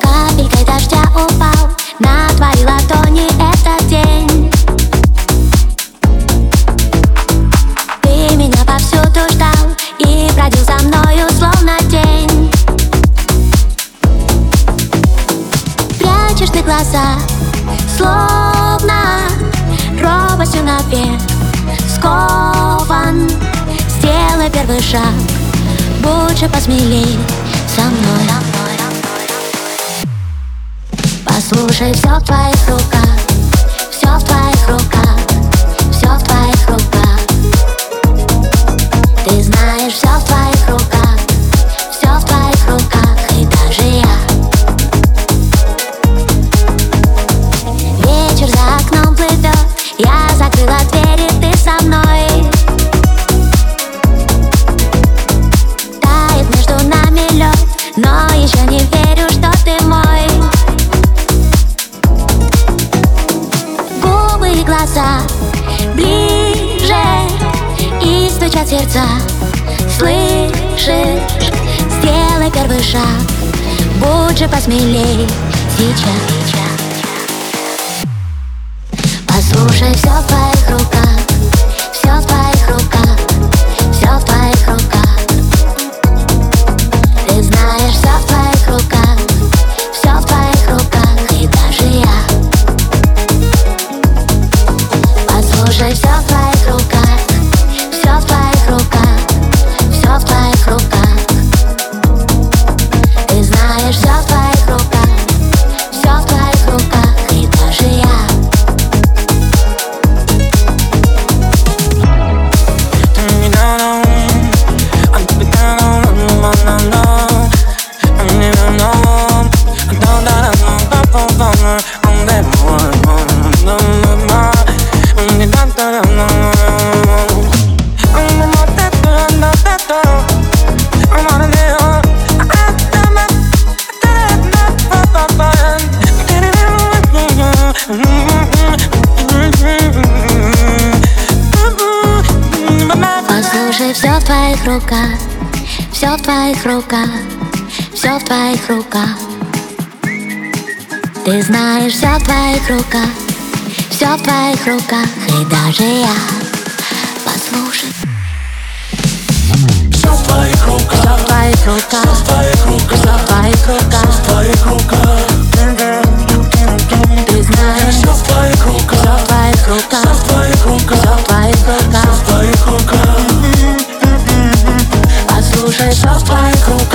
Капелькой дождя упал на твои ладони этот день. Ты меня повсюду ждал и бродил за мною словно тень. Прячешь ты глаза, словно робостью навек Скован, сделай первый шаг, будь же посмелей со мной Послушай, все в твоих руках Сердца. Слышишь? Сделай первый шаг. Будь же посмелей. Сейчас. Послушай, все в руках, все в твоих руках, все в твоих руках. Ты знаешь, все в твоих руках, все в твоих руках, и даже я послушай. Все в твоих руках, все в твоих руках, все в твоих руках, все в твоих руках, все в твоих руках. Ты знаешь, все в твоих руках, все в твоих руках. myself like